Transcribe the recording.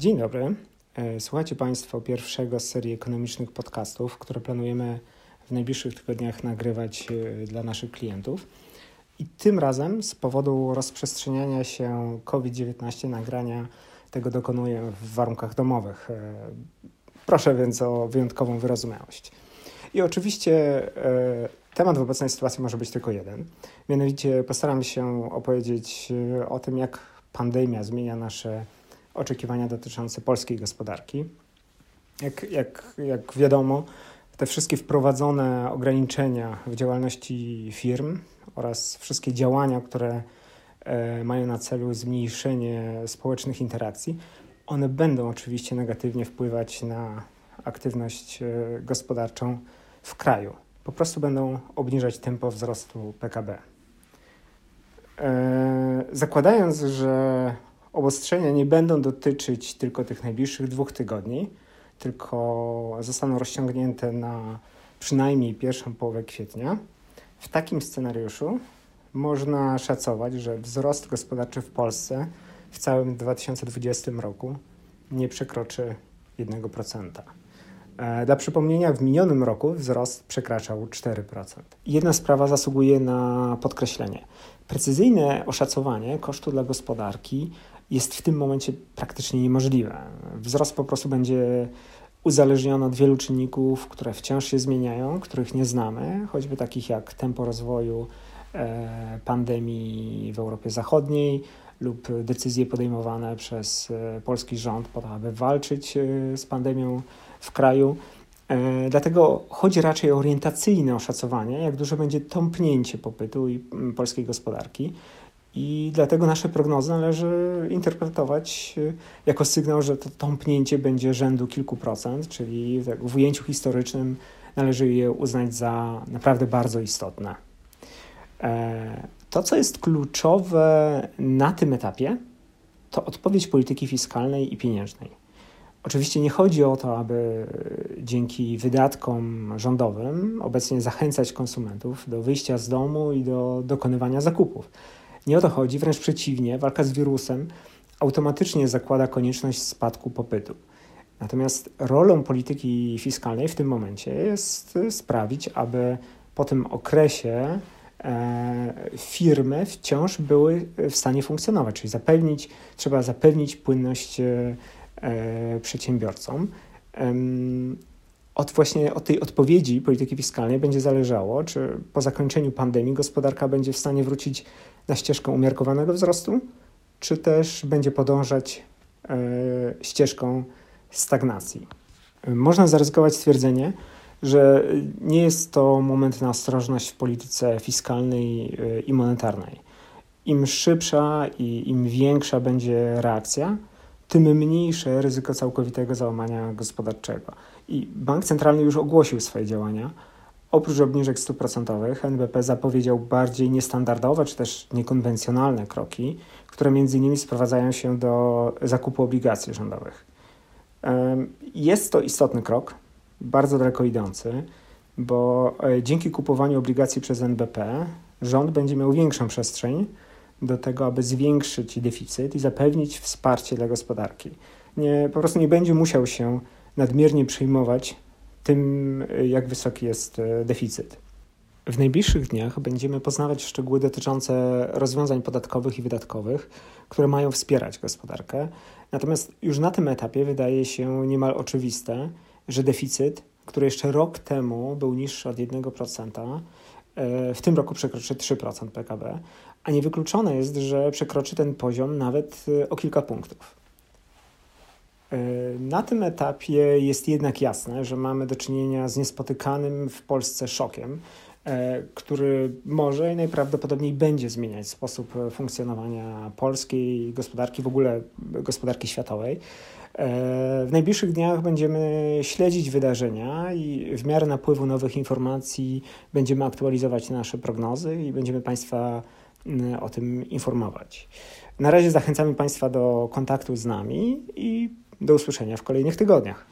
Dzień dobry. E, słuchacie Państwo pierwszego z serii ekonomicznych podcastów, które planujemy w najbliższych tygodniach nagrywać e, dla naszych klientów. I tym razem z powodu rozprzestrzeniania się COVID-19 nagrania tego dokonuję w warunkach domowych. E, proszę więc o wyjątkową wyrozumiałość. I oczywiście temat w obecnej sytuacji może być tylko jeden. Mianowicie postaram się opowiedzieć o tym, jak pandemia zmienia nasze oczekiwania dotyczące polskiej gospodarki. Jak, jak, jak wiadomo, te wszystkie wprowadzone ograniczenia w działalności firm oraz wszystkie działania, które e, mają na celu zmniejszenie społecznych interakcji, one będą oczywiście negatywnie wpływać na aktywność e, gospodarczą w kraju. Po prostu będą obniżać tempo wzrostu PKB. E, zakładając, że obostrzenia nie będą dotyczyć tylko tych najbliższych dwóch tygodni, tylko zostaną rozciągnięte na przynajmniej pierwszą połowę kwietnia. W takim scenariuszu można szacować, że wzrost gospodarczy w Polsce w całym 2020 roku nie przekroczy 1%. E, dla przypomnienia, w minionym roku wzrost przekraczał 4%. Jedna sprawa zasługuje na podkreślenie. Precyzyjne oszacowanie kosztu dla gospodarki jest w tym momencie praktycznie niemożliwe. Wzrost po prostu będzie uzależniony od wielu czynników, które wciąż się zmieniają, których nie znamy, choćby takich jak tempo rozwoju e, pandemii w Europie Zachodniej lub decyzje podejmowane przez e, polski rząd po to, aby walczyć e, z pandemią w kraju. Dlatego chodzi raczej o orientacyjne oszacowanie, jak duże będzie tąpnięcie popytu i polskiej gospodarki. I dlatego nasze prognozy należy interpretować y, jako sygnał, że to tąpnięcie będzie rzędu kilku procent, czyli w ujęciu historycznym należy je uznać za naprawdę bardzo istotne. E, to, co jest kluczowe na tym etapie, to odpowiedź polityki fiskalnej i pieniężnej. Oczywiście nie chodzi o to, aby dzięki wydatkom rządowym obecnie zachęcać konsumentów do wyjścia z domu i do dokonywania zakupów. Nie o to chodzi, wręcz przeciwnie, walka z wirusem automatycznie zakłada konieczność spadku popytu. Natomiast rolą polityki fiskalnej w tym momencie jest sprawić, aby po tym okresie e, firmy wciąż były w stanie funkcjonować, czyli zapewnić, trzeba zapewnić płynność e, przedsiębiorcom. Od właśnie od tej odpowiedzi polityki fiskalnej będzie zależało, czy po zakończeniu pandemii gospodarka będzie w stanie wrócić na ścieżkę umiarkowanego wzrostu, czy też będzie podążać e, ścieżką stagnacji. Można zaryzykować stwierdzenie, że nie jest to moment na ostrożność w polityce fiskalnej e, i monetarnej. Im szybsza i im większa będzie reakcja, tym mniejsze ryzyko całkowitego załamania gospodarczego. I bank centralny już ogłosił swoje działania Oprócz obniżek stóp procentowych, NBP zapowiedział bardziej niestandardowe czy też niekonwencjonalne kroki, które między innymi sprowadzają się do zakupu obligacji rządowych. Jest to istotny krok, bardzo daleko idący, bo e, dzięki kupowaniu obligacji przez NBP rząd będzie miał większą przestrzeń do tego, aby zwiększyć deficyt i zapewnić wsparcie dla gospodarki. Nie, po prostu nie będzie musiał się nadmiernie przejmować tym, jak wysoki jest e, deficyt. W najbliższych dniach będziemy poznawać szczegóły dotyczące rozwiązań podatkowych i wydatkowych, które mają wspierać gospodarkę. Natomiast już na tym etapie wydaje się niemal oczywiste, że deficyt, który jeszcze rok temu był niższy od 1%, e, w tym roku przekroczy 3% PKB, a niewykluczone jest, że przekroczy ten poziom nawet e, o kilka punktów. E, na tym etapie jest jednak jasne, że mamy do czynienia z niespotykanym w Polsce szokiem, e, który może i najprawdopodobniej będzie zmieniać sposób funkcjonowania polskiej gospodarki, w ogóle gospodarki światowej. E, w najbliższych dniach będziemy śledzić wydarzenia i w miarę napływu nowych informacji będziemy aktualizować nasze prognozy i będziemy Państwa o tym informować. Na razie zachęcamy Państwa do kontaktu z nami i do usłyszenia w kolejnych tygodniach.